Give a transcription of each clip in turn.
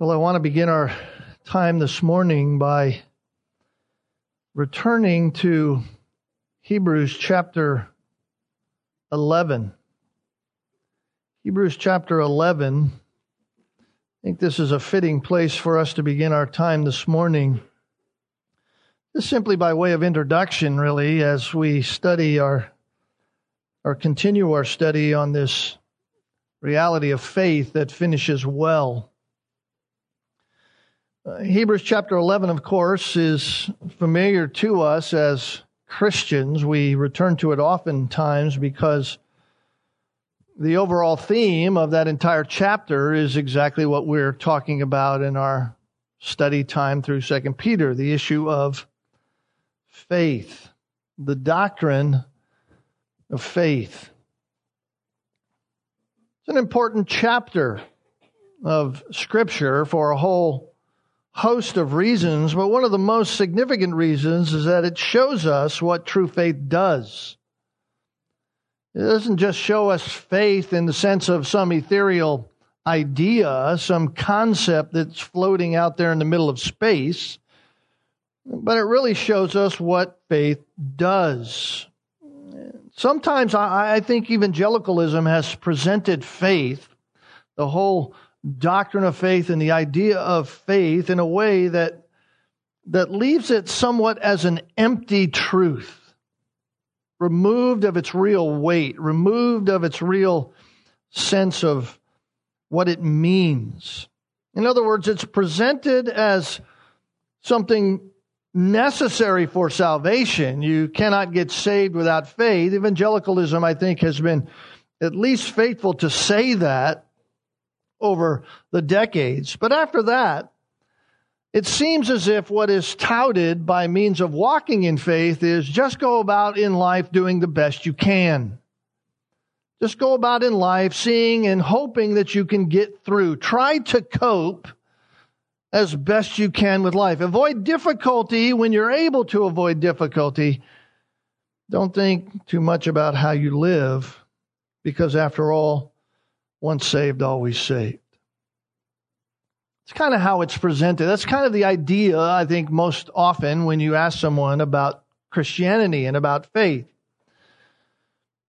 Well, I want to begin our time this morning by returning to Hebrews chapter 11. Hebrews chapter 11. I think this is a fitting place for us to begin our time this morning. Just simply by way of introduction, really, as we study our or continue our study on this reality of faith that finishes well. Uh, Hebrews chapter 11, of course, is familiar to us as Christians. We return to it oftentimes because the overall theme of that entire chapter is exactly what we're talking about in our study time through 2 Peter the issue of faith, the doctrine of faith. It's an important chapter of Scripture for a whole host of reasons, but one of the most significant reasons is that it shows us what true faith does. It doesn't just show us faith in the sense of some ethereal idea, some concept that's floating out there in the middle of space, but it really shows us what faith does. Sometimes I, think evangelicalism has presented faith, the whole doctrine of faith and the idea of faith in a way that that leaves it somewhat as an empty truth, removed of its real weight, removed of its real sense of what it means. In other words, it's presented as something necessary for salvation. You cannot get saved without faith. Evangelicalism, I think, has been at least faithful to say that over the decades. But after that, it seems as if what is touted by means of walking in faith is just go about in life doing the best you can. Just go about in life seeing and hoping that you can get through. Try to cope as best you can with life. Avoid difficulty when you're able to avoid difficulty. Don't think too much about how you live because after all, once saved, always saved. It's kind of how it's presented. That's kind of the idea, I think, most often when you ask someone about Christianity and about faith.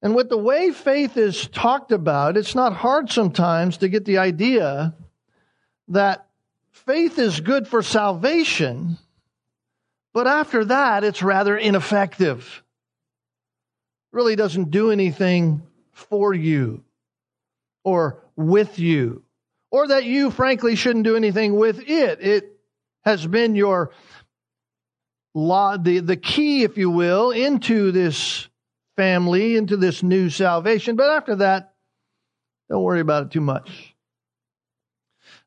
And with the way faith is talked about, it's not hard sometimes to get the idea that faith is good for salvation, but after that, it's rather ineffective. Really doesn't do anything for you or with you, or that you, frankly, shouldn't do anything with it. It has been your law, the, the key, if you will, into this family, into this new salvation. But after that, don't worry about it too much.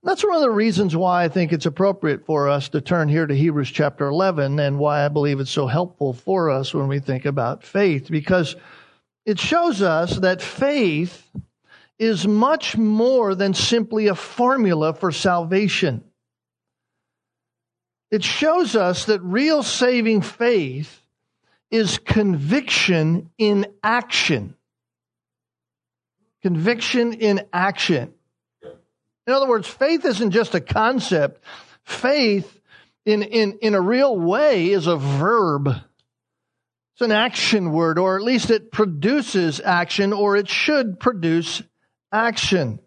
That's one of the reasons why I think it's appropriate for us to turn here to Hebrews chapter 11 and why I believe it's so helpful for us when we think about faith, because it shows us that faith is much more than simply a formula for salvation. It shows us that real saving faith is conviction in action. Conviction in action. In other words, faith isn't just a concept. Faith, in, in, in a real way, is a verb. It's an action word, or at least it produces action, or it should produce action.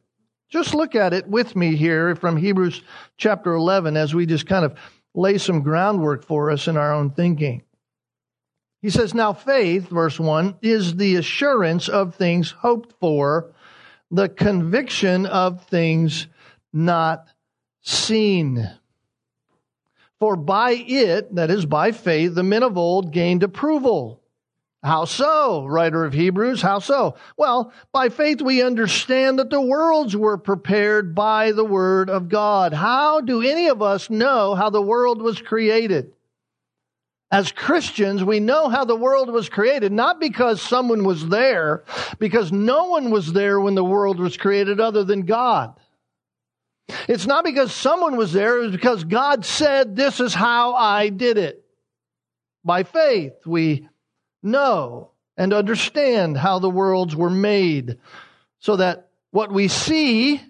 Just look at it with me here from Hebrews chapter 11 as we just kind of lay some groundwork for us in our own thinking. He says, Now faith, verse 1, is the assurance of things hoped for, the conviction of things not seen. For by it, that is by faith, the men of old gained approval. How so, writer of Hebrews? How so? Well, by faith we understand that the worlds were prepared by the word of God. How do any of us know how the world was created? As Christians, we know how the world was created, not because someone was there, because no one was there when the world was created other than God. It's not because someone was there, it was because God said, This is how I did it. By faith, we know and understand how the worlds were made so that what we see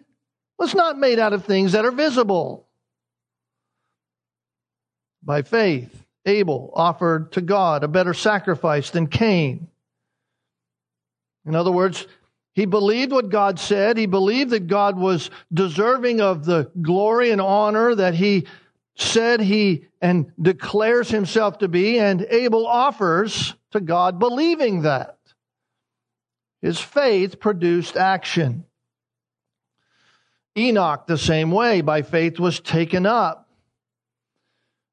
was not made out of things that are visible. By faith, Abel offered to God a better sacrifice than Cain. In other words, he believed what God said. He believed that God was deserving of the glory and honor that he said he and declares himself to be, and Abel offers to God believing that. His faith produced action. Enoch, the same way, by faith was taken up.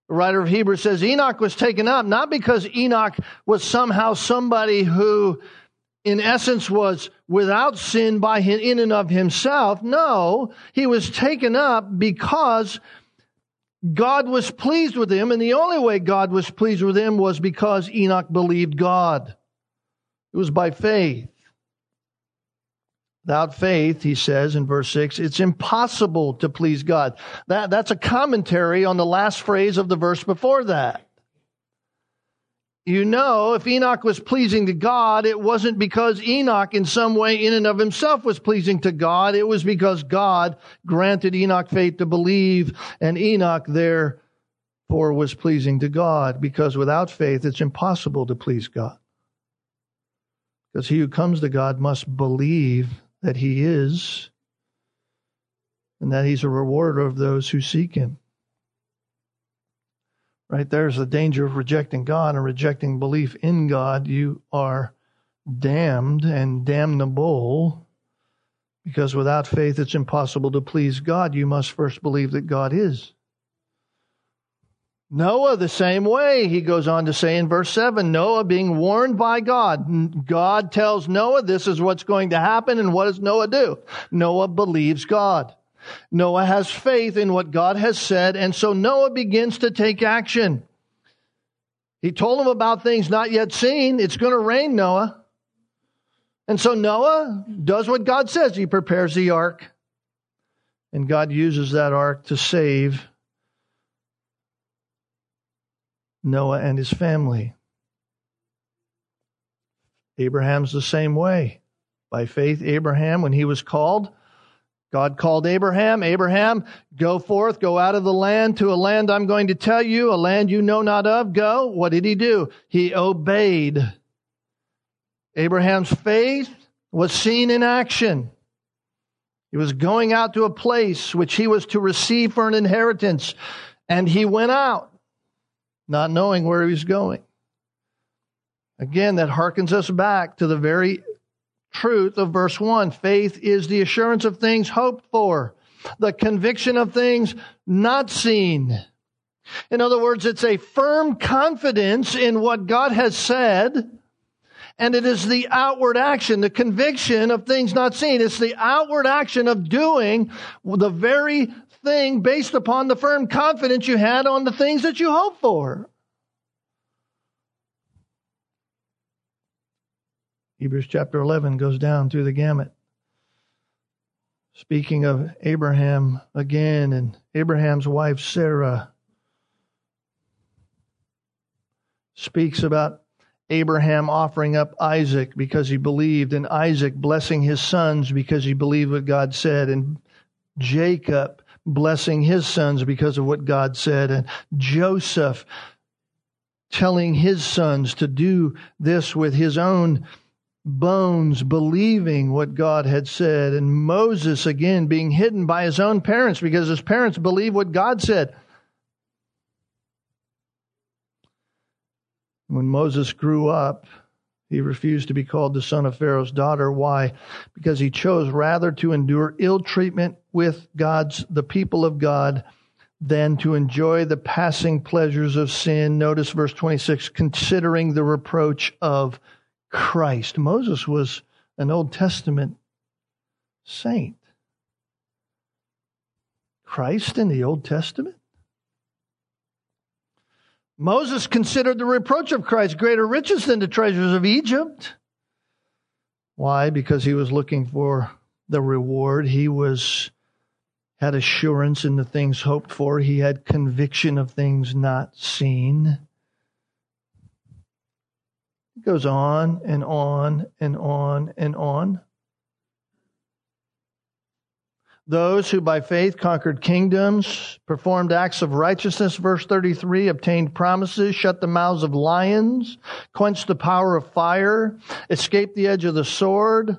The writer of Hebrews says Enoch was taken up not because Enoch was somehow somebody who in essence was without sin by in and of himself. No, he was taken up because God was pleased with him, and the only way God was pleased with him was because Enoch believed God. It was by faith. Without faith, he says in verse 6, it's impossible to please God. That, that's a commentary on the last phrase of the verse before that. You know, if Enoch was pleasing to God, it wasn't because Enoch in some way in and of himself was pleasing to God. It was because God granted Enoch faith to believe and Enoch therefore was pleasing to God because without faith it's impossible to please God. Because he who comes to God must believe that he is and that he's a rewarder of those who seek him. Right there's the danger of rejecting God and rejecting belief in God. You are damned and damnable because without faith it's impossible to please God. You must first believe that God is. Noah, the same way, he goes on to say in verse 7 Noah being warned by God. God tells Noah this is what's going to happen, and what does Noah do? Noah believes God. Noah has faith in what God has said, and so Noah begins to take action. He told him about things not yet seen. It's going to rain, Noah. And so Noah does what God says. He prepares the ark, and God uses that ark to save Noah and his family. Abraham's the same way. By faith, Abraham, when he was called, God called Abraham, Abraham, go forth, go out of the land to a land I'm going to tell you, a land you know not of. Go. What did he do? He obeyed. Abraham's faith was seen in action. He was going out to a place which he was to receive for an inheritance, and he went out, not knowing where he was going. Again, that harkens us back to the very truth of verse 1. Faith is the assurance of things hoped for, the conviction of things not seen. In other words, it's a firm confidence in what God has said, and it is the outward action, the conviction of things not seen. It's the outward action of doing the very thing based upon the firm confidence you had on the things that you hope for. Hebrews chapter 11 goes down through the gamut. Speaking of Abraham again and Abraham's wife Sarah, speaks about Abraham offering up Isaac because he believed, and Isaac blessing his sons because he believed what God said, and Jacob blessing his sons because of what God said, and Joseph telling his sons to do this with his own bones believing what God had said, and Moses again being hidden by his own parents because his parents believed what God said. When Moses grew up, he refused to be called the son of Pharaoh's daughter. Why? Because he chose rather to endure ill treatment with God's the people of God than to enjoy the passing pleasures of sin. Notice verse 26, considering the reproach of Christ. Moses was an Old Testament saint. Christ in the Old Testament? Moses considered the reproach of Christ greater riches than the treasures of Egypt. Why? Because he was looking for the reward. He was had assurance in the things hoped for. He had conviction of things not seen. It goes on and on and on and on. Those who by faith conquered kingdoms, performed acts of righteousness, verse 33, obtained promises, shut the mouths of lions, quenched the power of fire, escaped the edge of the sword.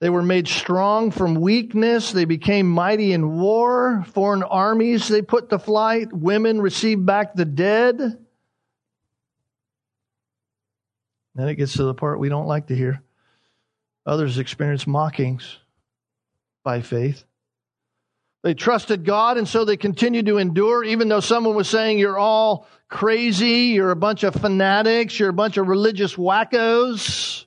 They were made strong from weakness. They became mighty in war. Foreign armies they put to flight. Women received back the dead. Then it gets to the part we don't like to hear. Others experienced mockings by faith. They trusted God, and so they continued to endure, even though someone was saying, You're all crazy, you're a bunch of fanatics, you're a bunch of religious wackos.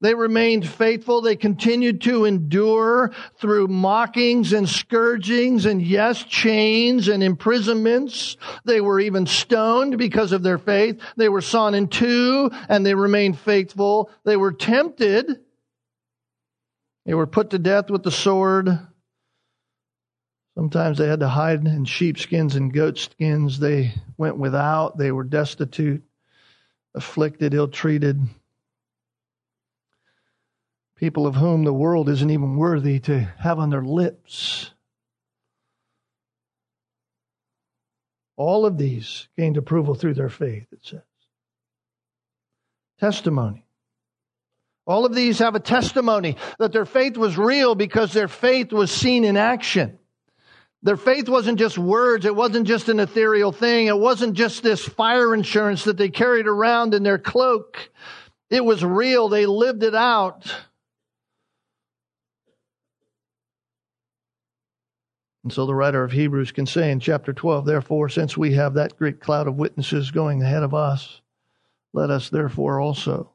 They remained faithful. They continued to endure through mockings and scourgings and yes, chains and imprisonments. They were even stoned because of their faith. They were sawn in two and they remained faithful. They were tempted they were put to death with the sword. Sometimes they had to hide in sheepskins and goat skins. They went without. They were destitute, afflicted, ill treated. People of whom the world isn't even worthy to have on their lips. All of these gained approval through their faith, it says. Testimony. All of these have a testimony that their faith was real because their faith was seen in action. Their faith wasn't just words. It wasn't just an ethereal thing. It wasn't just this fire insurance that they carried around in their cloak. It was real. They lived it out. And so the writer of Hebrews can say in chapter 12, therefore, since we have that great cloud of witnesses going ahead of us, let us therefore also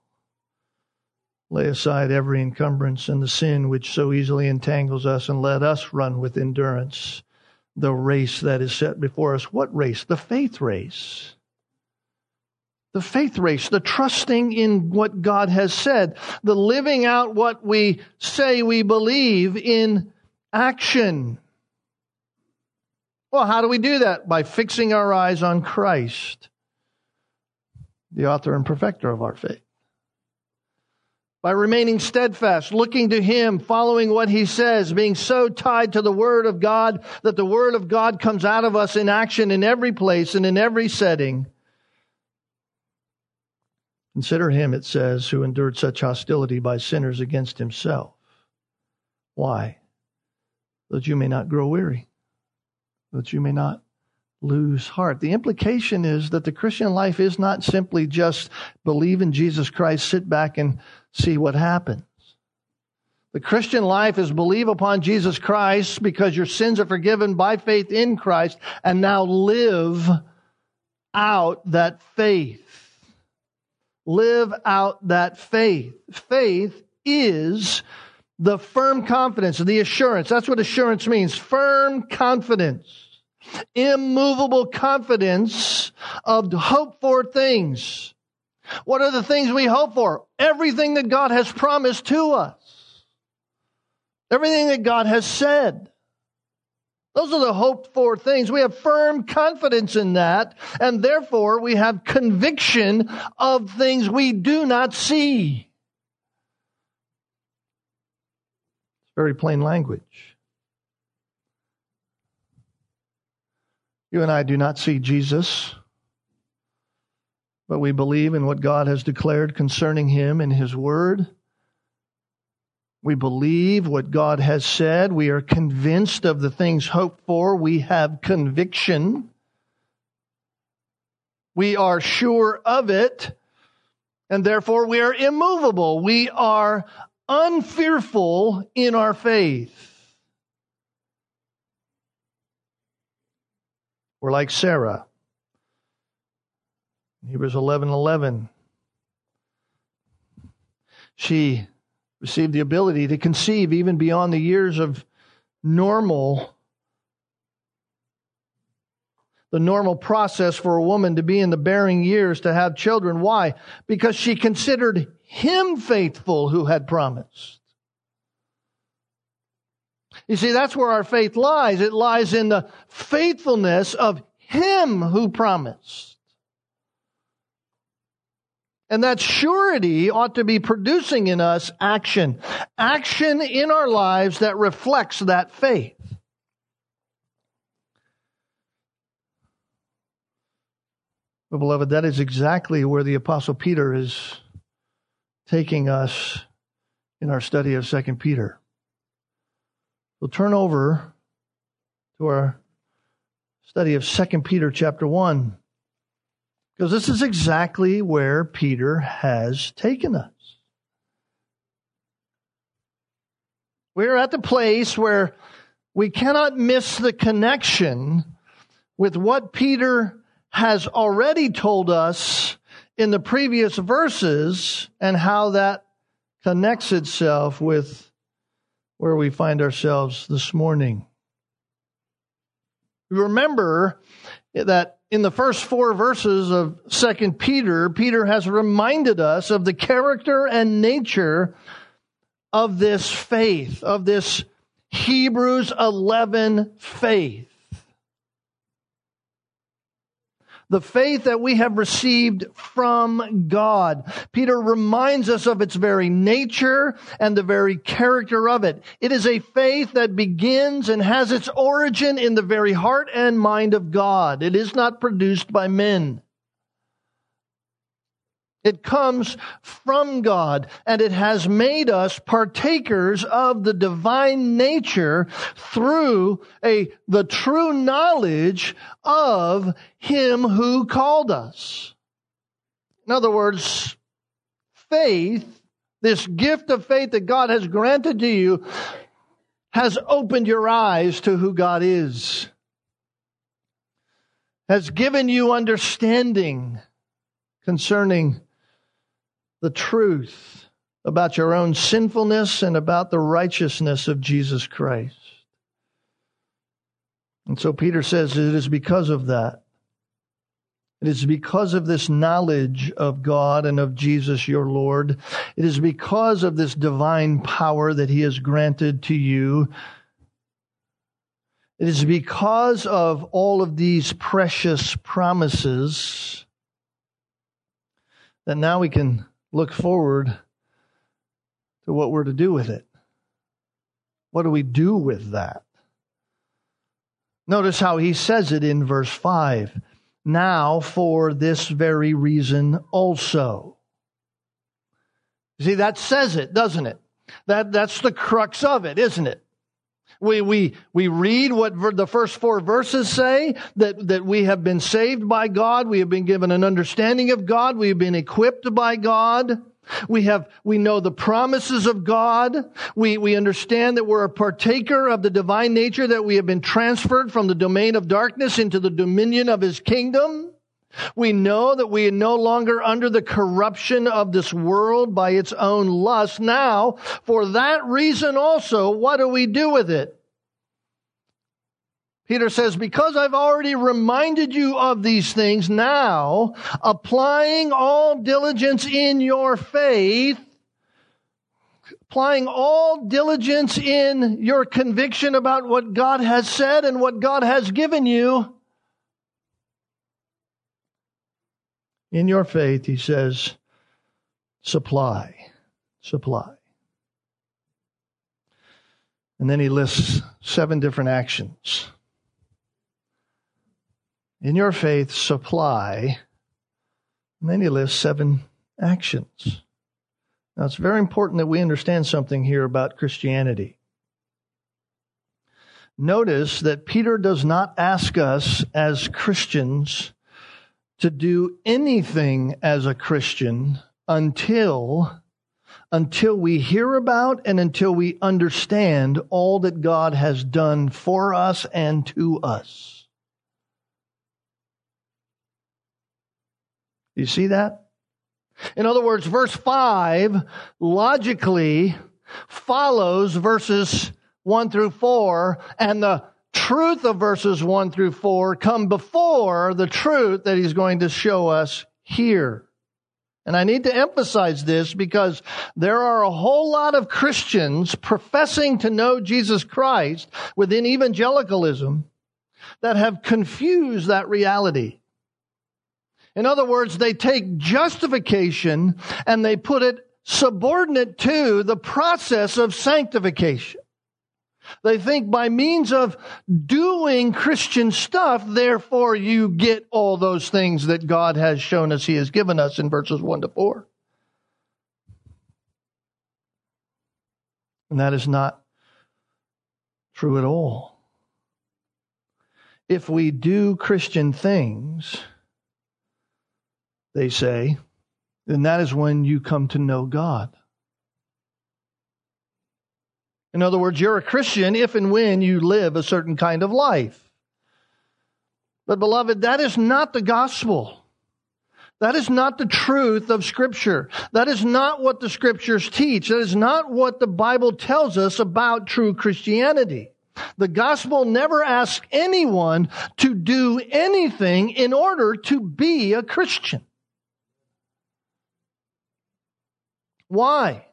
Lay aside every encumbrance and the sin which so easily entangles us, and let us run with endurance the race that is set before us. What race? The faith race. The faith race, the trusting in what God has said, the living out what we say we believe in action. Well, how do we do that? By fixing our eyes on Christ, the author and perfecter of our faith by remaining steadfast, looking to Him, following what He says, being so tied to the Word of God that the Word of God comes out of us in action in every place and in every setting. Consider Him, it says, who endured such hostility by sinners against Himself. Why? That you may not grow weary, that you may not lose heart. The implication is that the Christian life is not simply just believe in Jesus Christ, sit back and see what happens. The Christian life is believe upon Jesus Christ because your sins are forgiven by faith in Christ and now live out that faith. Live out that faith. Faith is the firm confidence, the assurance. That's what assurance means. Firm confidence. Immovable confidence of hope for things what are the things we hope for? Everything that God has promised to us. Everything that God has said. Those are the hoped for things. We have firm confidence in that, and therefore we have conviction of things we do not see. It's very plain language. You and I do not see Jesus but we believe in what God has declared concerning him in his word. We believe what God has said. We are convinced of the things hoped for. We have conviction. We are sure of it. And therefore we are immovable. We are unfearful in our faith. We're like Sarah. Hebrews 11 11. She received the ability to conceive even beyond the years of normal the normal process for a woman to be in the bearing years to have children. Why? Because she considered him faithful who had promised. You see, that's where our faith lies. It lies in the faithfulness of him who promised. And that surety ought to be producing in us action. Action in our lives that reflects that faith. But beloved, that is exactly where the apostle Peter is taking us in our study of Second Peter. We'll turn over to our study of Second Peter chapter 1. Because this is exactly where Peter has taken us. We're at the place where we cannot miss the connection with what Peter has already told us in the previous verses and how that connects itself with where we find ourselves this morning. Remember that in the first four verses of Second Peter, Peter has reminded us of the character and nature of this faith, of this Hebrews 11 faith the faith that we have received from God. Peter reminds us of its very nature and the very character of it. It is a faith that begins and has its origin in the very heart and mind of God. It is not produced by men. It comes from God and it has made us partakers of the divine nature through a, the true knowledge of Him who called us. In other words, faith, this gift of faith that God has granted to you, has opened your eyes to who God is, has given you understanding concerning the truth about your own sinfulness and about the righteousness of Jesus Christ. And so Peter says it is because of that. It is because of this knowledge of God and of Jesus your Lord. It is because of this divine power that he has granted to you. It is because of all of these precious promises that now we can look forward to what we're to do with it. What do we do with that? Notice how he says it in verse 5. Now, for this very reason also. See, that says it, doesn't it? That, that's the crux of it, isn't it? We, we, we read what the first four verses say that, that we have been saved by God. We have been given an understanding of God. We have been equipped by God. We have, we know the promises of God. We, we understand that we're a partaker of the divine nature, that we have been transferred from the domain of darkness into the dominion of his kingdom. We know that we are no longer under the corruption of this world by its own lust. Now, for that reason also, what do we do with it? Peter says, because I've already reminded you of these things, now applying all diligence in your faith, applying all diligence in your conviction about what God has said and what God has given you, in your faith, he says, supply, supply. And then he lists seven different actions. In your faith, supply. And then he lists seven actions. Now, it's very important that we understand something here about Christianity. Notice that Peter does not ask us as Christians to do anything as a Christian until until we hear about and until we understand all that God has done for us and to us. You see that? In other words, verse 5 logically follows verses 1 through 4, and the truth of verses 1 through 4 come before the truth that he's going to show us here. And I need to emphasize this because there are a whole lot of Christians professing to know Jesus Christ within evangelicalism that have confused that reality. In other words, they take justification and they put it subordinate to the process of sanctification. They think by means of doing Christian stuff, therefore you get all those things that God has shown us He has given us in verses 1 to 4. And that is not true at all. If we do Christian things, they say, then that is when you come to know God. In other words, you're a Christian if and when you live a certain kind of life. But, beloved, that is not the gospel. That is not the truth of Scripture. That is not what the Scriptures teach. That is not what the Bible tells us about true Christianity. The gospel never asks anyone to do anything in order to be a Christian. Why?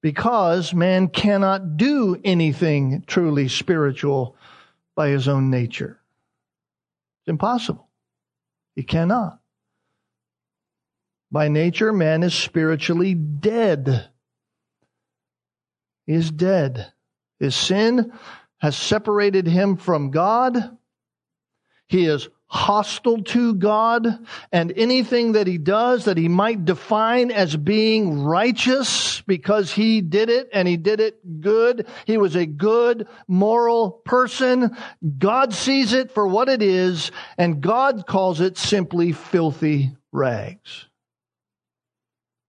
Because man cannot do anything truly spiritual by his own nature. It's impossible. He cannot. By nature, man is spiritually dead. He is dead. His sin has separated him from God. He is hostile to God and anything that he does that he might define as being righteous because he did it and he did it good. He was a good moral person. God sees it for what it is and God calls it simply filthy rags.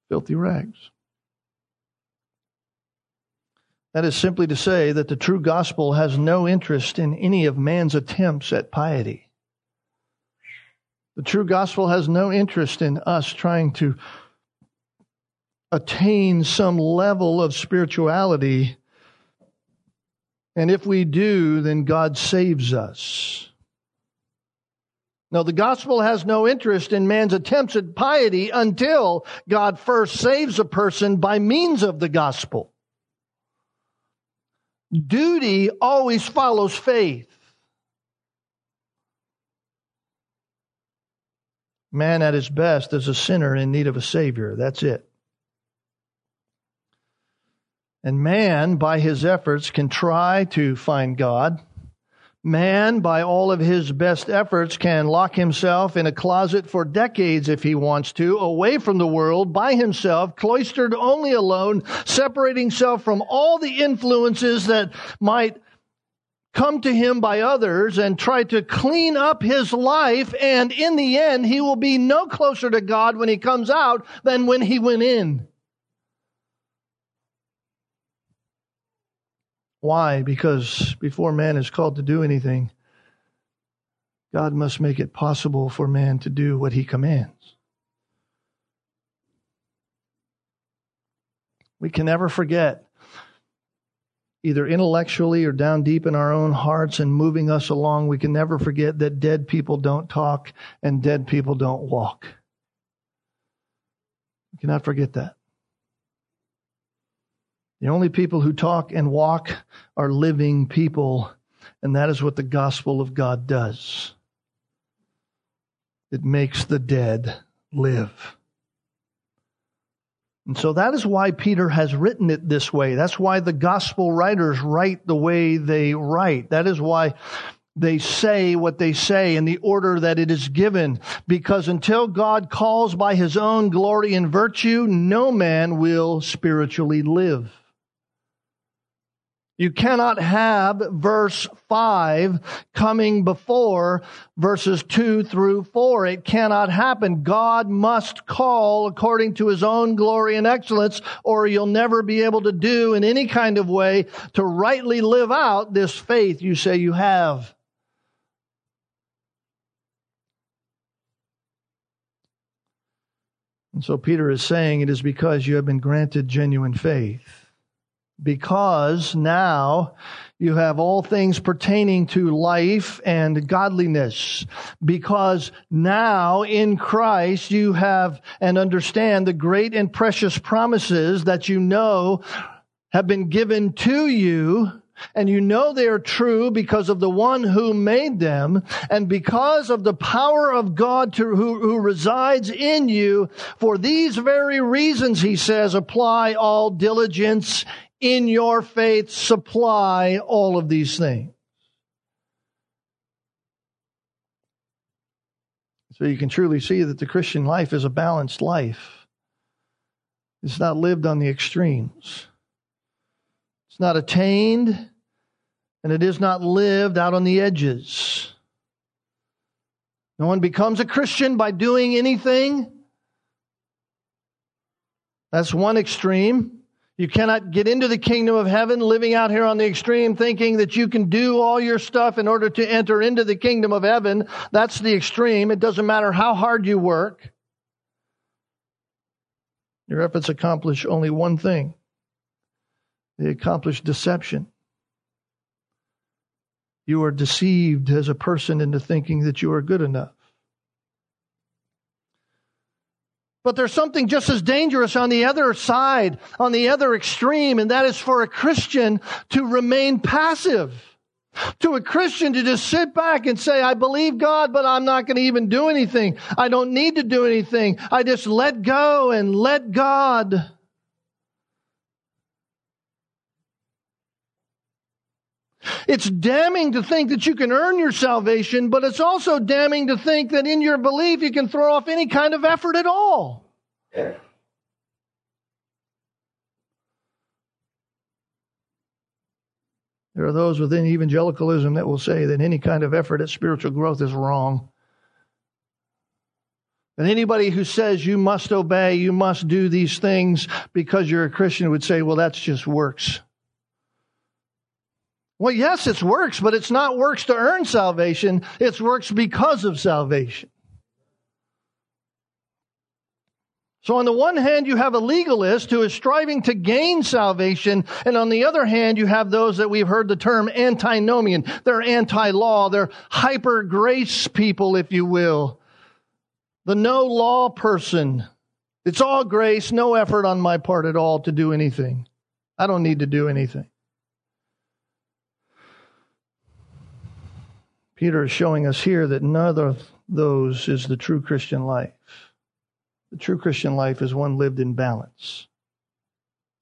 Filthy rags. That is simply to say that the true gospel has no interest in any of man's attempts at piety. The true gospel has no interest in us trying to attain some level of spirituality. And if we do, then God saves us. No, the gospel has no interest in man's attempts at piety until God first saves a person by means of the gospel. Duty always follows faith. Man at his best is a sinner in need of a Savior. That's it. And man, by his efforts, can try to find God. Man, by all of his best efforts, can lock himself in a closet for decades if he wants to, away from the world, by himself, cloistered only alone, separating himself from all the influences that might come to him by others and try to clean up his life. And in the end, he will be no closer to God when he comes out than when he went in. Why? Because before man is called to do anything, God must make it possible for man to do what he commands. We can never forget either intellectually or down deep in our own hearts and moving us along, we can never forget that dead people don't talk and dead people don't walk. We cannot forget that. The only people who talk and walk are living people, and that is what the gospel of God does. It makes the dead live. And so that is why Peter has written it this way. That's why the gospel writers write the way they write. That is why they say what they say in the order that it is given. Because until God calls by his own glory and virtue, no man will spiritually live. You cannot have verse 5 coming before verses 2 through 4. It cannot happen. God must call according to his own glory and excellence, or you'll never be able to do in any kind of way to rightly live out this faith you say you have. And so Peter is saying it is because you have been granted genuine faith because now you have all things pertaining to life and godliness. Because now in Christ you have and understand the great and precious promises that you know have been given to you and you know they are true because of the one who made them and because of the power of God to, who, who resides in you. For these very reasons, he says, apply all diligence in your faith, supply all of these things. So you can truly see that the Christian life is a balanced life. It's not lived on the extremes. It's not attained, and it is not lived out on the edges. No one becomes a Christian by doing anything. That's one extreme. You cannot get into the kingdom of heaven living out here on the extreme thinking that you can do all your stuff in order to enter into the kingdom of heaven. That's the extreme. It doesn't matter how hard you work. Your efforts accomplish only one thing they accomplish deception. You are deceived as a person into thinking that you are good enough. But there's something just as dangerous on the other side, on the other extreme, and that is for a Christian to remain passive. To a Christian to just sit back and say, I believe God, but I'm not going to even do anything. I don't need to do anything. I just let go and let God. It's damning to think that you can earn your salvation, but it's also damning to think that in your belief you can throw off any kind of effort at all. There are those within evangelicalism that will say that any kind of effort at spiritual growth is wrong. And anybody who says you must obey, you must do these things because you're a Christian would say, well, that's just works. Well, yes, it's works, but it's not works to earn salvation. It's works because of salvation. So on the one hand, you have a legalist who is striving to gain salvation. And on the other hand, you have those that we've heard the term antinomian. They're anti-law. They're hyper grace people, if you will. The no law person. It's all grace, no effort on my part at all to do anything. I don't need to do anything. Peter is showing us here that none of those is the true Christian life. The true Christian life is one lived in balance.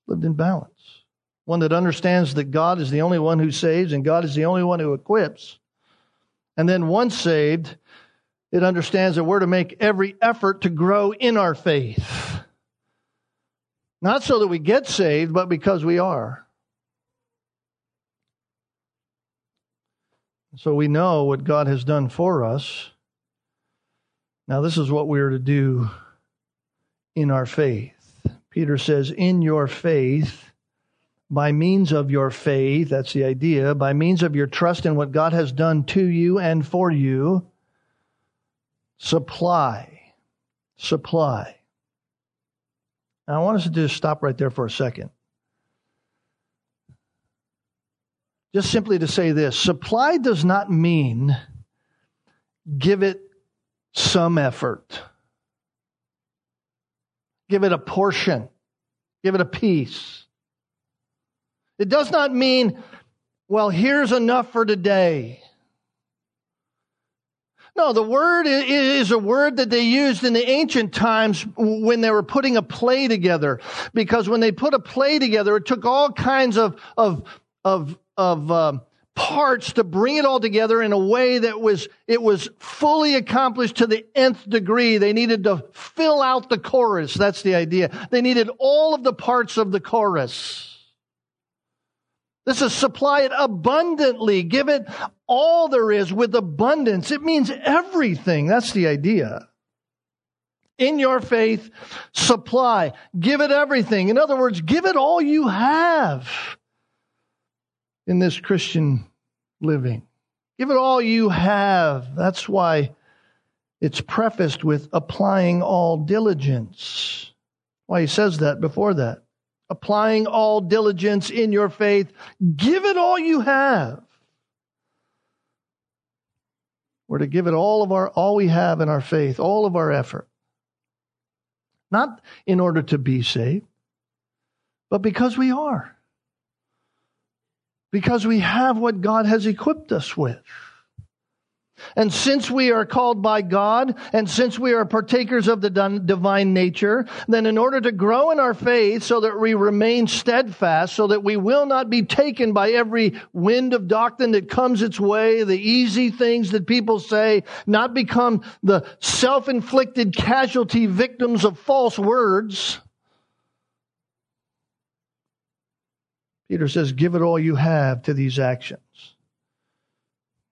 Lived in balance. One that understands that God is the only one who saves and God is the only one who equips. And then once saved, it understands that we're to make every effort to grow in our faith. Not so that we get saved, but because we are. So we know what God has done for us. Now, this is what we are to do in our faith. Peter says, In your faith, by means of your faith, that's the idea, by means of your trust in what God has done to you and for you, supply. Supply. Now, I want us to just stop right there for a second. Just simply to say this supply does not mean give it some effort, give it a portion, give it a piece. It does not mean, well, here's enough for today. No, the word is a word that they used in the ancient times when they were putting a play together. Because when they put a play together, it took all kinds of, of, of of um, parts to bring it all together in a way that was it was fully accomplished to the nth degree. They needed to fill out the chorus. That's the idea. They needed all of the parts of the chorus. This is supply it abundantly. Give it all there is with abundance. It means everything. That's the idea. In your faith supply. Give it everything. In other words give it all you have in this Christian living. Give it all you have. That's why it's prefaced with applying all diligence. Why he says that before that. Applying all diligence in your faith. Give it all you have. We're to give it all of our, all we have in our faith, all of our effort. Not in order to be saved, but because we are Because we have what God has equipped us with. And since we are called by God, and since we are partakers of the divine nature, then in order to grow in our faith so that we remain steadfast, so that we will not be taken by every wind of doctrine that comes its way, the easy things that people say, not become the self-inflicted casualty victims of false words. Peter says, give it all you have to these actions.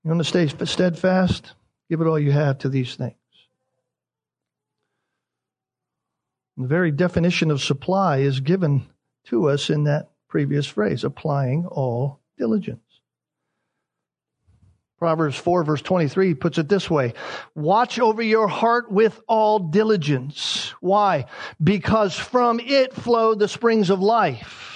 You want to stay steadfast? Give it all you have to these things. The very definition of supply is given to us in that previous phrase applying all diligence. Proverbs 4, verse 23 puts it this way Watch over your heart with all diligence. Why? Because from it flow the springs of life.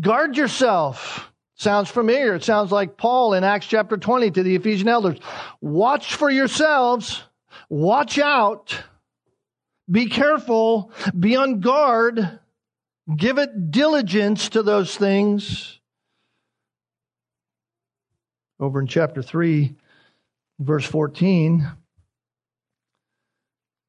Guard yourself Sounds familiar. It sounds like Paul in Acts chapter 20 to the Ephesian elders. Watch for yourselves. Watch out. Be careful. Be on guard. Give it diligence to those things. Over in chapter 3, verse 14,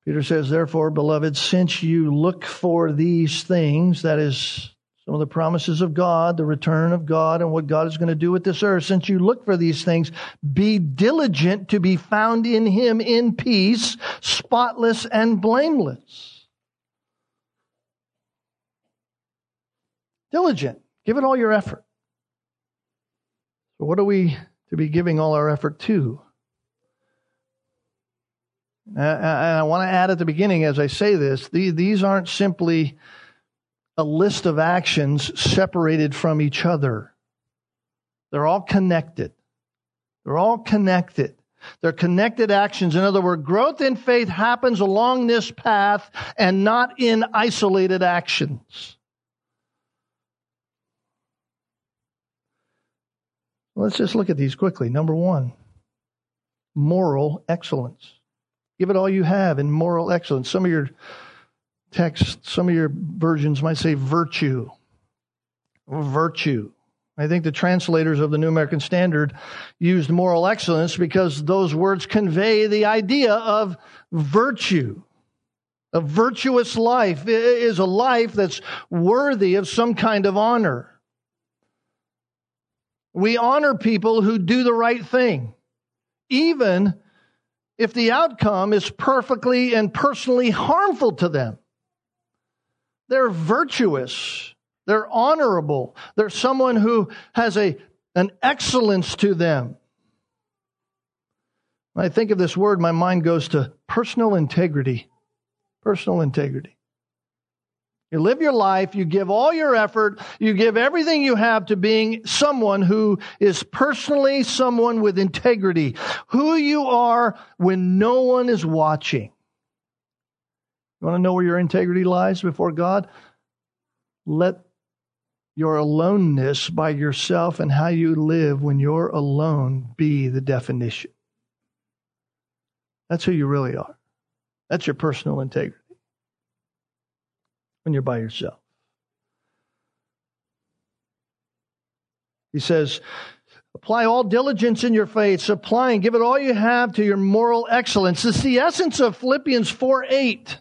Peter says, Therefore, beloved, since you look for these things, that is, some of the promises of God, the return of God, and what God is going to do with this earth. Since you look for these things, be diligent to be found in Him in peace, spotless and blameless. Diligent. Give it all your effort. So, what are we to be giving all our effort to? And I want to add at the beginning, as I say this, these aren't simply a list of actions separated from each other. They're all connected. They're all connected. They're connected actions. In other words, growth in faith happens along this path and not in isolated actions. Let's just look at these quickly. Number one, moral excellence. Give it all you have in moral excellence. Some of your text, some of your versions might say virtue. Virtue. I think the translators of the New American Standard used moral excellence because those words convey the idea of virtue. A virtuous life is a life that's worthy of some kind of honor. We honor people who do the right thing, even if the outcome is perfectly and personally harmful to them. They're virtuous. They're honorable. They're someone who has a, an excellence to them. When I think of this word, my mind goes to personal integrity. Personal integrity. You live your life, you give all your effort, you give everything you have to being someone who is personally someone with integrity. Who you are when no one is watching. You want to know where your integrity lies before God? Let your aloneness by yourself and how you live when you're alone be the definition. That's who you really are. That's your personal integrity when you're by yourself. He says, Apply all diligence in your faith, supply and give it all you have to your moral excellence. It's the essence of Philippians 4 8.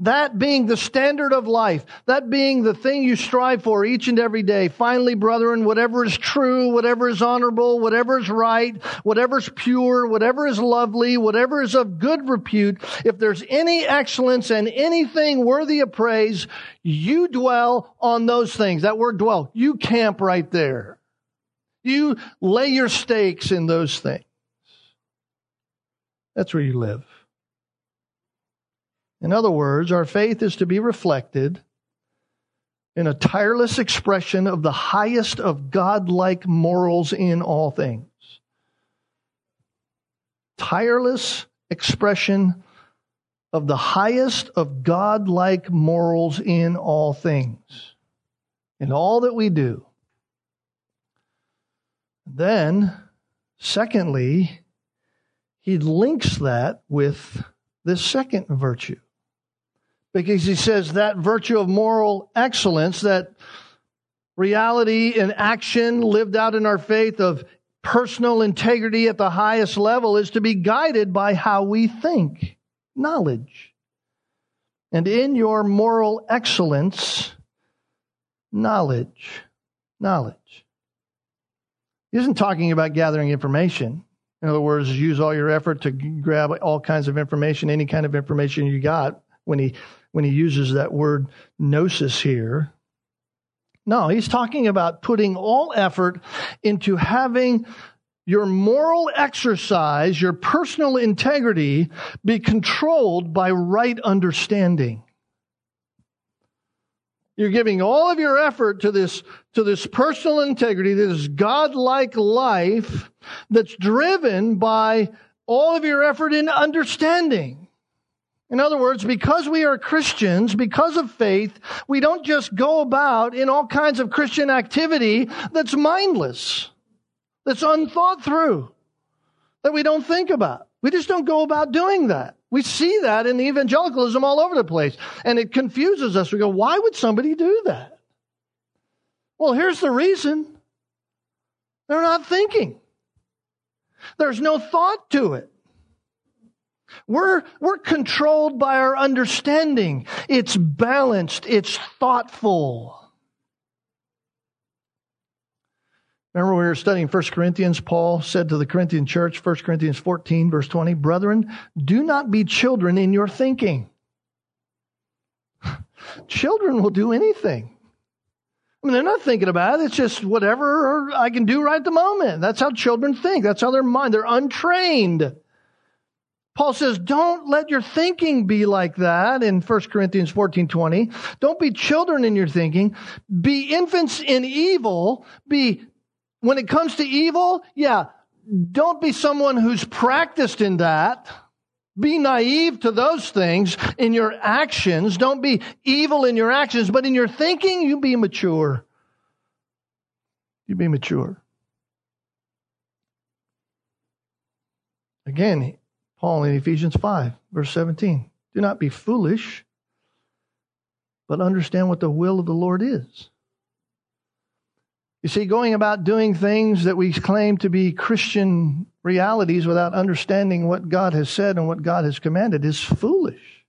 That being the standard of life, that being the thing you strive for each and every day. Finally, brethren, whatever is true, whatever is honorable, whatever is right, whatever is pure, whatever is lovely, whatever is of good repute, if there's any excellence and anything worthy of praise, you dwell on those things. That word dwell, you camp right there. You lay your stakes in those things. That's where you live. In other words, our faith is to be reflected in a tireless expression of the highest of godlike morals in all things. Tireless expression of the highest of godlike morals in all things, in all that we do. Then, secondly, he links that with this second virtue because he says that virtue of moral excellence, that reality in action lived out in our faith of personal integrity at the highest level is to be guided by how we think, knowledge. And in your moral excellence, knowledge. Knowledge. He isn't talking about gathering information. In other words, use all your effort to grab all kinds of information, any kind of information you got when he when he uses that word gnosis here. No, he's talking about putting all effort into having your moral exercise, your personal integrity be controlled by right understanding. You're giving all of your effort to this, to this personal integrity, this godlike life that's driven by all of your effort in understanding. In other words, because we are Christians, because of faith, we don't just go about in all kinds of Christian activity that's mindless, that's unthought through, that we don't think about. We just don't go about doing that. We see that in evangelicalism all over the place, and it confuses us. We go, why would somebody do that? Well, here's the reason they're not thinking, there's no thought to it. We're, we're controlled by our understanding. It's balanced. It's thoughtful. Remember we were studying 1 Corinthians, Paul said to the Corinthian church, 1 Corinthians 14, verse 20, Brethren, do not be children in your thinking. children will do anything. I mean, they're not thinking about it. It's just whatever I can do right at the moment. That's how children think. That's how their mind, they're untrained. Paul says, don't let your thinking be like that in 1 Corinthians 14, 20. Don't be children in your thinking. Be infants in evil. Be, when it comes to evil, yeah, don't be someone who's practiced in that. Be naive to those things in your actions. Don't be evil in your actions, but in your thinking, you be mature. You be mature. Again, Paul in Ephesians 5, verse 17. Do not be foolish, but understand what the will of the Lord is. You see, going about doing things that we claim to be Christian realities without understanding what God has said and what God has commanded is foolish.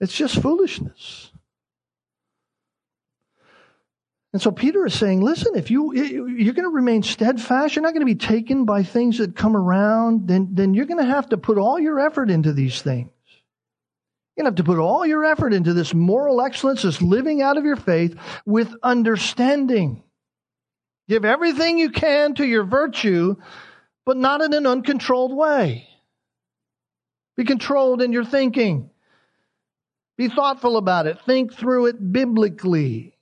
It's just foolishness. And so Peter is saying, listen, if you, you're going to remain steadfast, you're not going to be taken by things that come around, then, then you're going to have to put all your effort into these things. You're going to have to put all your effort into this moral excellence, this living out of your faith with understanding. Give everything you can to your virtue, but not in an uncontrolled way. Be controlled in your thinking. Be thoughtful about it. Think through it biblically.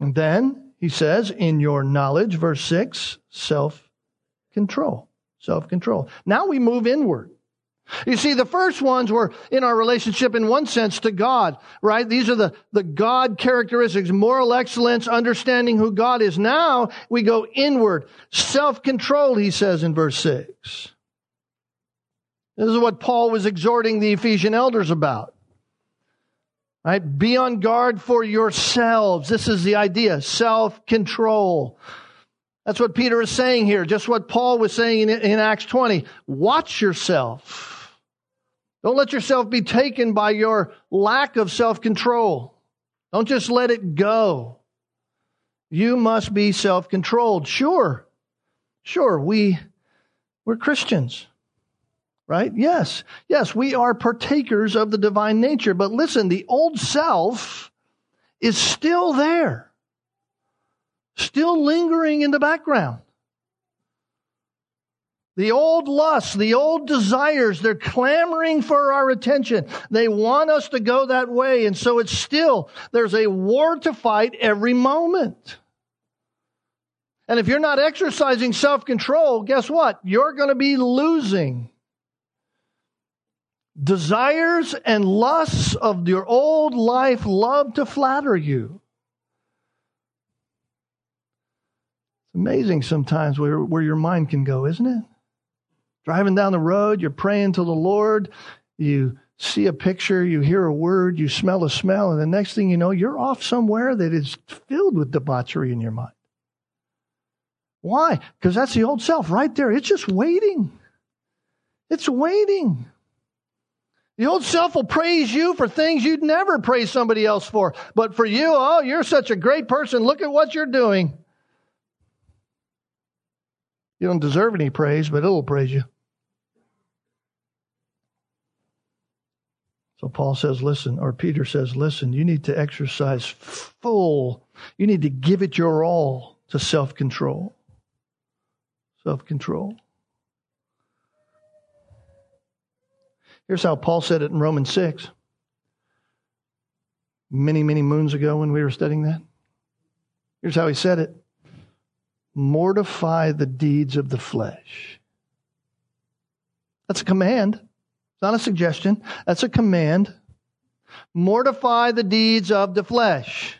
And then he says, in your knowledge, verse 6, self control. Self control. Now we move inward. You see, the first ones were in our relationship in one sense to God, right? These are the, the God characteristics, moral excellence, understanding who God is. Now we go inward. Self control, he says in verse 6. This is what Paul was exhorting the Ephesian elders about. Right? Be on guard for yourselves. This is the idea. Self-control. That's what Peter is saying here. Just what Paul was saying in, in Acts 20. Watch yourself. Don't let yourself be taken by your lack of self-control. Don't just let it go. You must be self-controlled. Sure. Sure. We, we're Christians right? Yes. Yes, we are partakers of the divine nature. But listen, the old self is still there, still lingering in the background. The old lusts, the old desires, they're clamoring for our attention. They want us to go that way. And so it's still, there's a war to fight every moment. And if you're not exercising self control, guess what? You're going to be losing desires and lusts of your old life love to flatter you. It's amazing sometimes where, where your mind can go, isn't it? Driving down the road, you're praying to the Lord, you see a picture, you hear a word, you smell a smell, and the next thing you know, you're off somewhere that is filled with debauchery in your mind. Why? Because that's the old self right there. It's just waiting. It's waiting. The old self will praise you for things you'd never praise somebody else for. But for you, oh, you're such a great person. Look at what you're doing. You don't deserve any praise, but it'll praise you. So Paul says, listen, or Peter says, listen, you need to exercise full, you need to give it your all to self control. Self control. Here's how Paul said it in Romans 6. Many, many moons ago when we were studying that. Here's how he said it Mortify the deeds of the flesh. That's a command. It's not a suggestion. That's a command. Mortify the deeds of the flesh.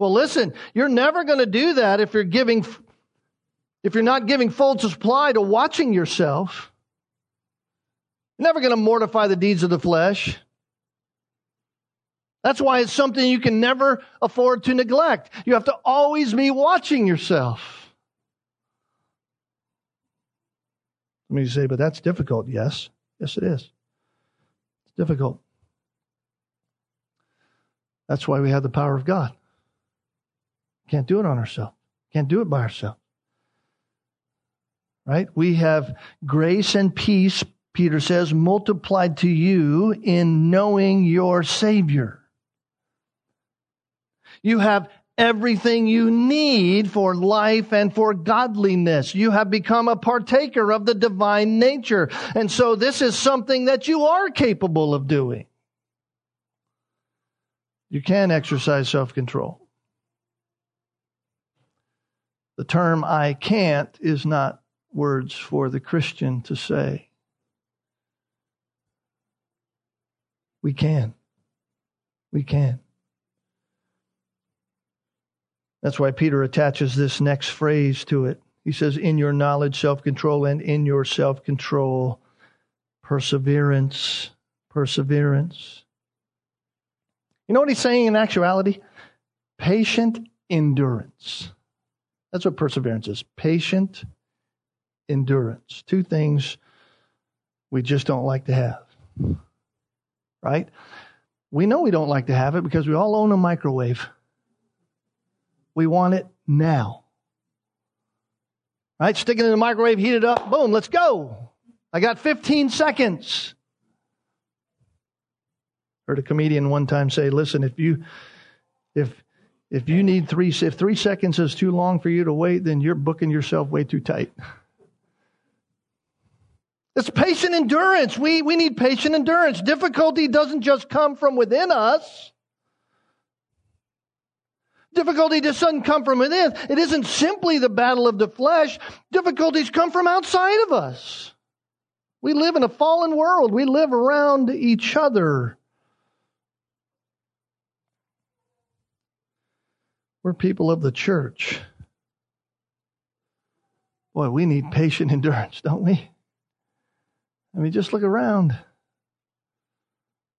Well, listen, you're never going to do that if you're giving, if you're not giving full supply to watching yourself. Never going to mortify the deeds of the flesh. That's why it's something you can never afford to neglect. You have to always be watching yourself. Let me say, but that's difficult. Yes. Yes, it is It's difficult. That's why we have the power of God. Can't do it on ourselves. Can't do it by ourselves. Right? We have grace and peace, Peter says, multiplied to you in knowing your Savior. You have everything you need for life and for godliness. You have become a partaker of the divine nature. And so this is something that you are capable of doing. You can exercise self control. The term I can't is not words for the Christian to say. We can. We can. That's why Peter attaches this next phrase to it. He says, In your knowledge, self control, and in your self control, perseverance. Perseverance. You know what he's saying in actuality? Patient endurance. That's what perseverance is patient endurance. Two things we just don't like to have. Right? We know we don't like to have it because we all own a microwave. We want it now. Right? Stick it in the microwave, heat it up, boom, let's go. I got 15 seconds. Heard a comedian one time say, listen, if you if if you need three if three seconds is too long for you to wait, then you're booking yourself way too tight. It's patient endurance. We, we need patient endurance. Difficulty doesn't just come from within us. Difficulty doesn't come from within. It isn't simply the battle of the flesh. Difficulties come from outside of us. We live in a fallen world. We live around each other. We're people of the church. Boy, we need patient endurance, don't we? I mean, just look around.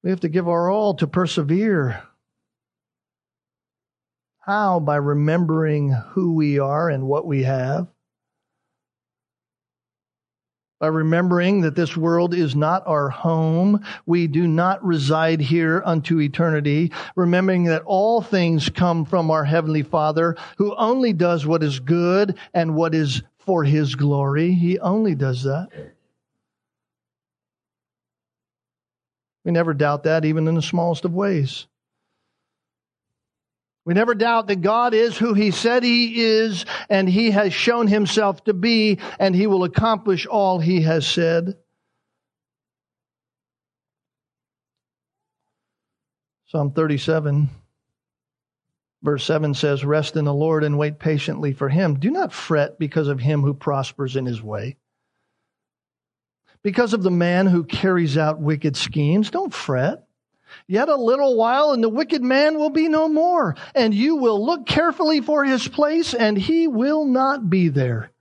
We have to give our all to persevere. How? By remembering who we are and what we have. By remembering that this world is not our home. We do not reside here unto eternity. Remembering that all things come from our Heavenly Father who only does what is good and what is for His glory. He only does that. We never doubt that, even in the smallest of ways. We never doubt that God is who He said He is, and He has shown Himself to be, and He will accomplish all He has said. Psalm 37, verse 7 says, Rest in the Lord and wait patiently for Him. Do not fret because of him who prospers in his way. Because of the man who carries out wicked schemes, don't fret. Yet a little while, and the wicked man will be no more, and you will look carefully for his place, and he will not be there.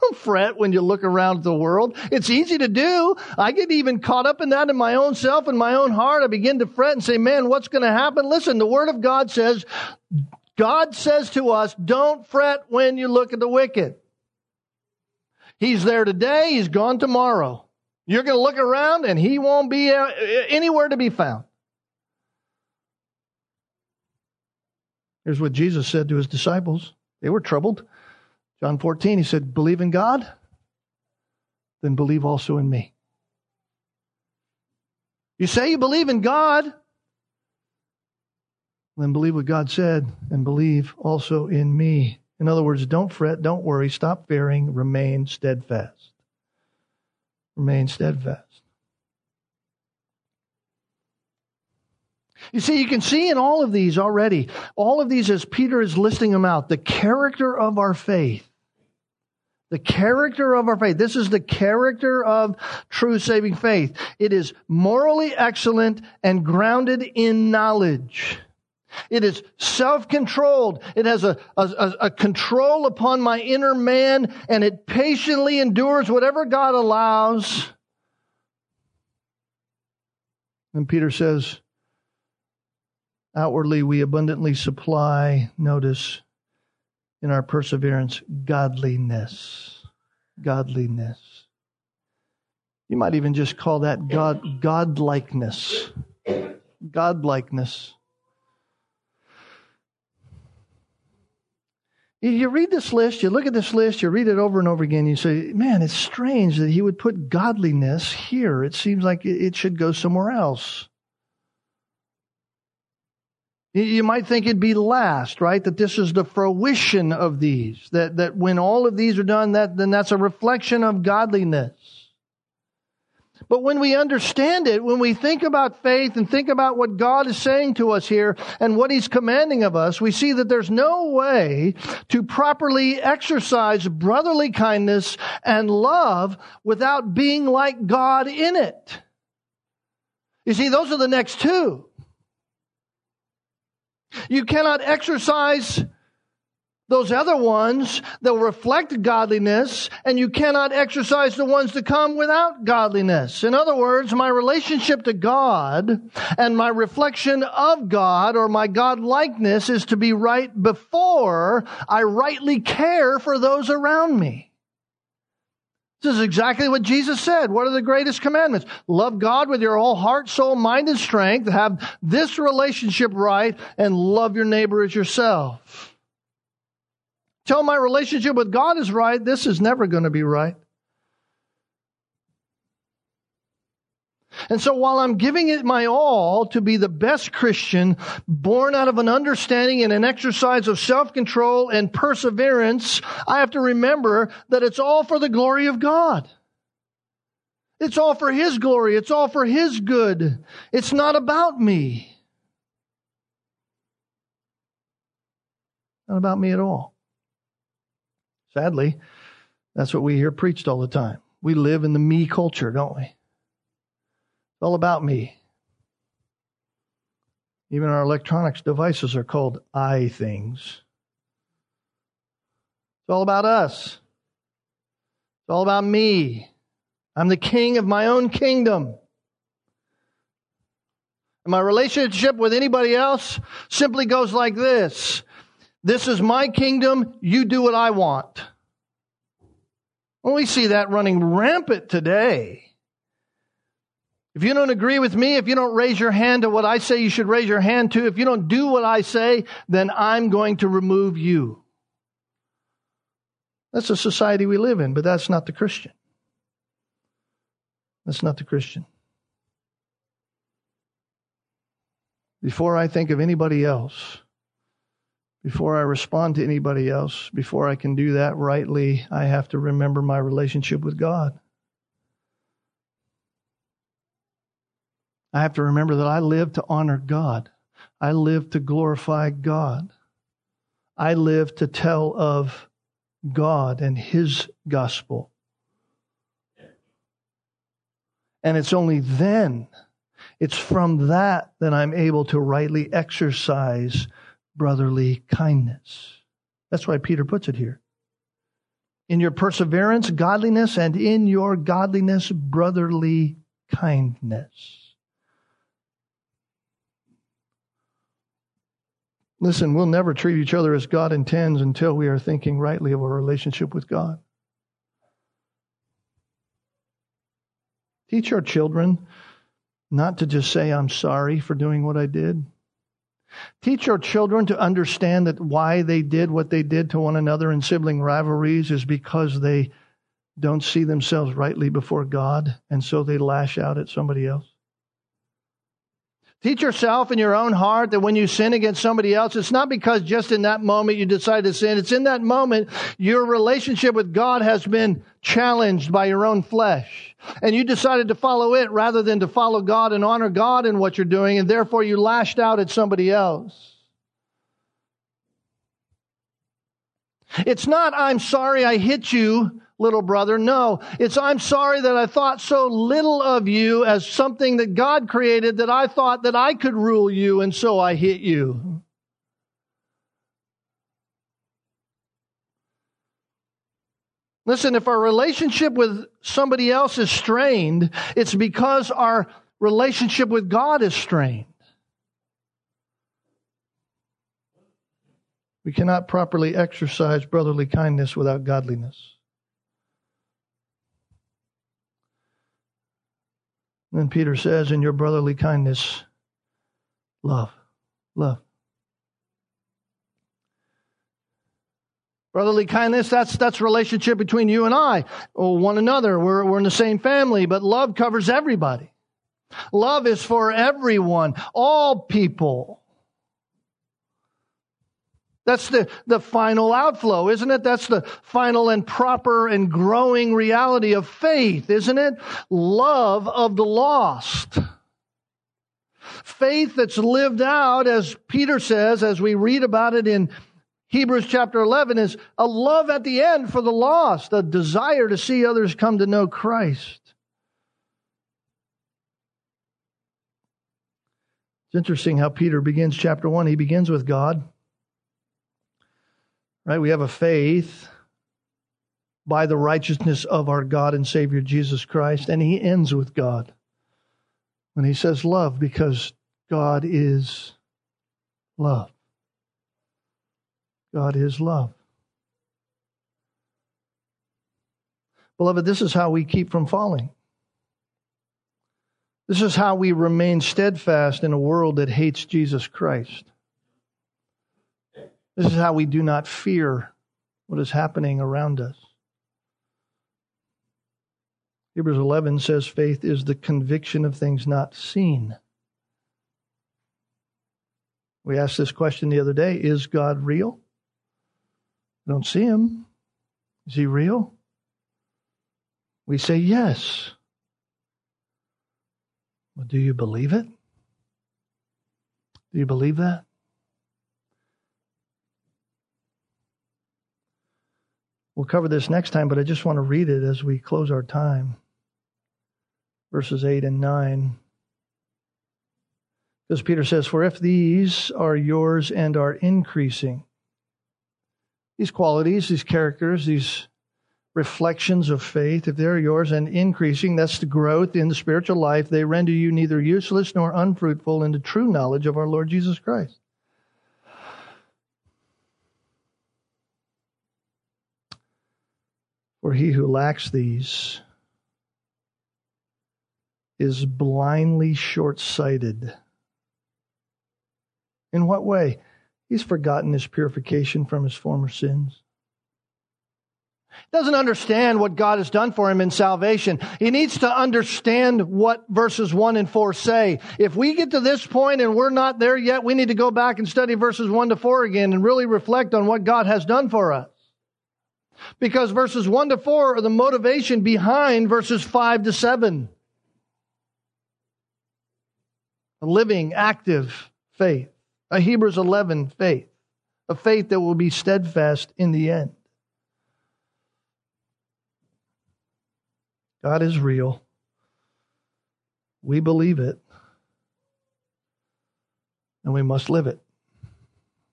Don't fret when you look around the world. It's easy to do. I get even caught up in that in my own self and my own heart. I begin to fret and say, man, what's going to happen? Listen, the Word of God says, God says to us, don't fret when you look at the wicked. He's there today, he's gone tomorrow. You're going to look around and he won't be uh, anywhere to be found. Here's what Jesus said to his disciples. They were troubled. John 14, he said, Believe in God, then believe also in me. You say you believe in God, then believe what God said and believe also in me. In other words, don't fret, don't worry, stop fearing, remain steadfast. Remain steadfast. You see, you can see in all of these already, all of these as Peter is listing them out, the character of our faith. The character of our faith. This is the character of true saving faith. It is morally excellent and grounded in knowledge. It is self-controlled. It has a, a, a, control upon my inner man and it patiently endures whatever God allows. And Peter says, Outwardly, we abundantly supply, notice, in our perseverance, godliness. Godliness. You might even just call that God, godlikeness. Godlikeness. You read this list, you look at this list, you read it over and over again, you say, man, it's strange that he would put godliness here. It seems like it should go somewhere else. You might think it'd be last, right? That this is the fruition of these. That, that when all of these are done, that, then that's a reflection of godliness. But when we understand it, when we think about faith and think about what God is saying to us here and what He's commanding of us, we see that there's no way to properly exercise brotherly kindness and love without being like God in it. You see, those are the next two. You cannot exercise those other ones that reflect godliness, and you cannot exercise the ones that come without godliness. In other words, my relationship to God and my reflection of God or my God likeness is to be right before I rightly care for those around me. This is exactly what Jesus said. What are the greatest commandments? Love God with your whole heart, soul, mind, and strength. Have this relationship right and love your neighbor as yourself. Tell my relationship with God is right. This is never going to be right. And so while I'm giving it my all to be the best Christian, born out of an understanding and an exercise of self-control and perseverance, I have to remember that it's all for the glory of God. It's all for His glory. It's all for His good. It's not about me. Not about me at all. Sadly, that's what we hear preached all the time. We live in the me culture, don't we? It's all about me. Even our electronics devices are called I things. It's all about us. It's all about me. I'm the king of my own kingdom. And my relationship with anybody else simply goes like this This is my kingdom. You do what I want. Well, we see that running rampant today. If you don't agree with me, if you don't raise your hand to what I say you should raise your hand to, if you don't do what I say, then I'm going to remove you. That's the society we live in, but that's not the Christian. That's not the Christian. Before I think of anybody else, before I respond to anybody else, before I can do that rightly, I have to remember my relationship with God. I have to remember that I live to honor God. I live to glorify God. I live to tell of God and His gospel. And it's only then, it's from that that I'm able to rightly exercise brotherly kindness. That's why Peter puts it here in your perseverance, godliness, and in your godliness, brotherly kindness. Listen, we'll never treat each other as God intends until we are thinking rightly of our relationship with God. Teach our children not to just say, I'm sorry for doing what I did. Teach our children to understand that why they did what they did to one another in sibling rivalries is because they don't see themselves rightly before God, and so they lash out at somebody else. Teach yourself in your own heart that when you sin against somebody else, it's not because just in that moment you decide to sin. It's in that moment your relationship with God has been challenged by your own flesh. And you decided to follow it rather than to follow God and honor God in what you're doing, and therefore you lashed out at somebody else. It's not, I'm sorry I hit you little brother. No, it's I'm sorry that I thought so little of you as something that God created that I thought that I could rule you and so I hit you. Listen, if our relationship with somebody else is strained, it's because our relationship with God is strained. We cannot properly exercise brotherly kindness without godliness. Then Peter says, in your brotherly kindness, love. Love. Brotherly kindness, that's, that's relationship between you and I, or one another. We're, we're in the same family, but love covers everybody. Love is for everyone, all people. That's the, the final outflow, isn't it? That's the final and proper and growing reality of faith, isn't it? Love of the lost. Faith that's lived out, as Peter says, as we read about it in Hebrews chapter 11, is a love at the end for the lost, a desire to see others come to know Christ. It's interesting how Peter begins chapter 1. He begins with God. Right? We have a faith by the righteousness of our God and Savior Jesus Christ. And he ends with God when he says love because God is love. God is love. Beloved, this is how we keep from falling. This is how we remain steadfast in a world that hates Jesus Christ. This is how we do not fear what is happening around us. Hebrews 11 says faith is the conviction of things not seen. We asked this question the other day Is God real? I don't see him. Is he real? We say yes. Well, do you believe it? Do you believe that? We'll cover this next time, but I just want to read it as we close our time. Verses 8 and 9. Because Peter says, For if these are yours and are increasing, these qualities, these characters, these reflections of faith, if they're yours and increasing, that's the growth in the spiritual life, they render you neither useless nor unfruitful in the true knowledge of our Lord Jesus Christ. For he who lacks these is blindly short sighted. In what way? He's forgotten his purification from his former sins. Doesn't understand what God has done for him in salvation. He needs to understand what verses 1 and 4 say. If we get to this point and we're not there yet, we need to go back and study verses 1 to 4 again and really reflect on what God has done for us. Because verses 1 to 4 are the motivation behind verses 5 to 7. A living, active faith. A Hebrews 11 faith. A faith that will be steadfast in the end. God is real. We believe it. And we must live it.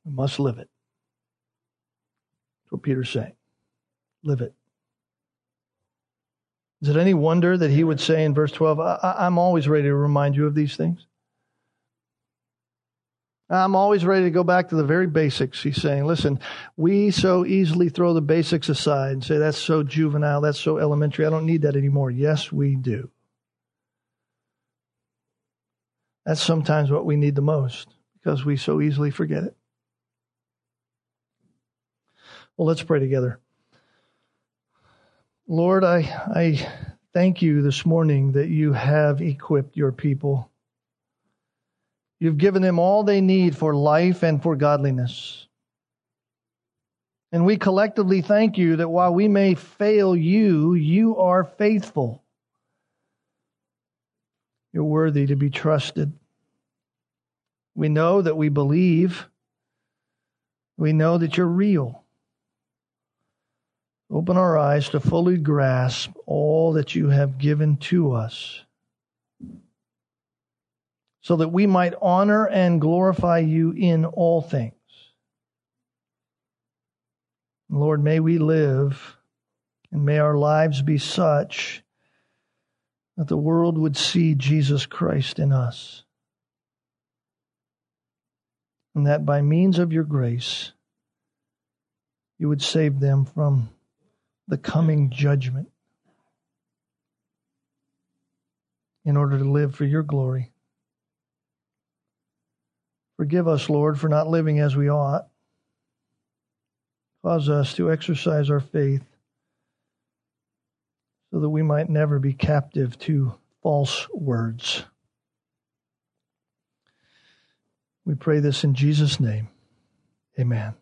We must live it. That's what Peter's saying. Live it. Is it any wonder that he would say in verse 12, I- am always ready to remind you of these things? I'm always ready to go back to the very basics. He's saying, listen, we so easily throw the basics aside and say, that's so juvenile, that's so elementary, I don't need that anymore. Yes, we do. That's sometimes what we need the most because we so easily forget it. Well, let's pray together. Lord, I, I thank you this morning that you have equipped your people. You've given them all they need for life and for godliness. And we collectively thank you that while we may fail you, you are faithful. You're worthy to be trusted. We know that we believe. We know that you're real. Open our eyes to fully grasp all that you have given to us so that we might honor and glorify you in all things. Lord, may we live and may our lives be such that the world would see Jesus Christ in us. And that by means of your grace, you would save them from the coming judgment in order to live for your glory. Forgive us, Lord, for not living as we ought. Cause us to exercise our faith so that we might never be captive to false words. We pray this in Jesus' name. Amen.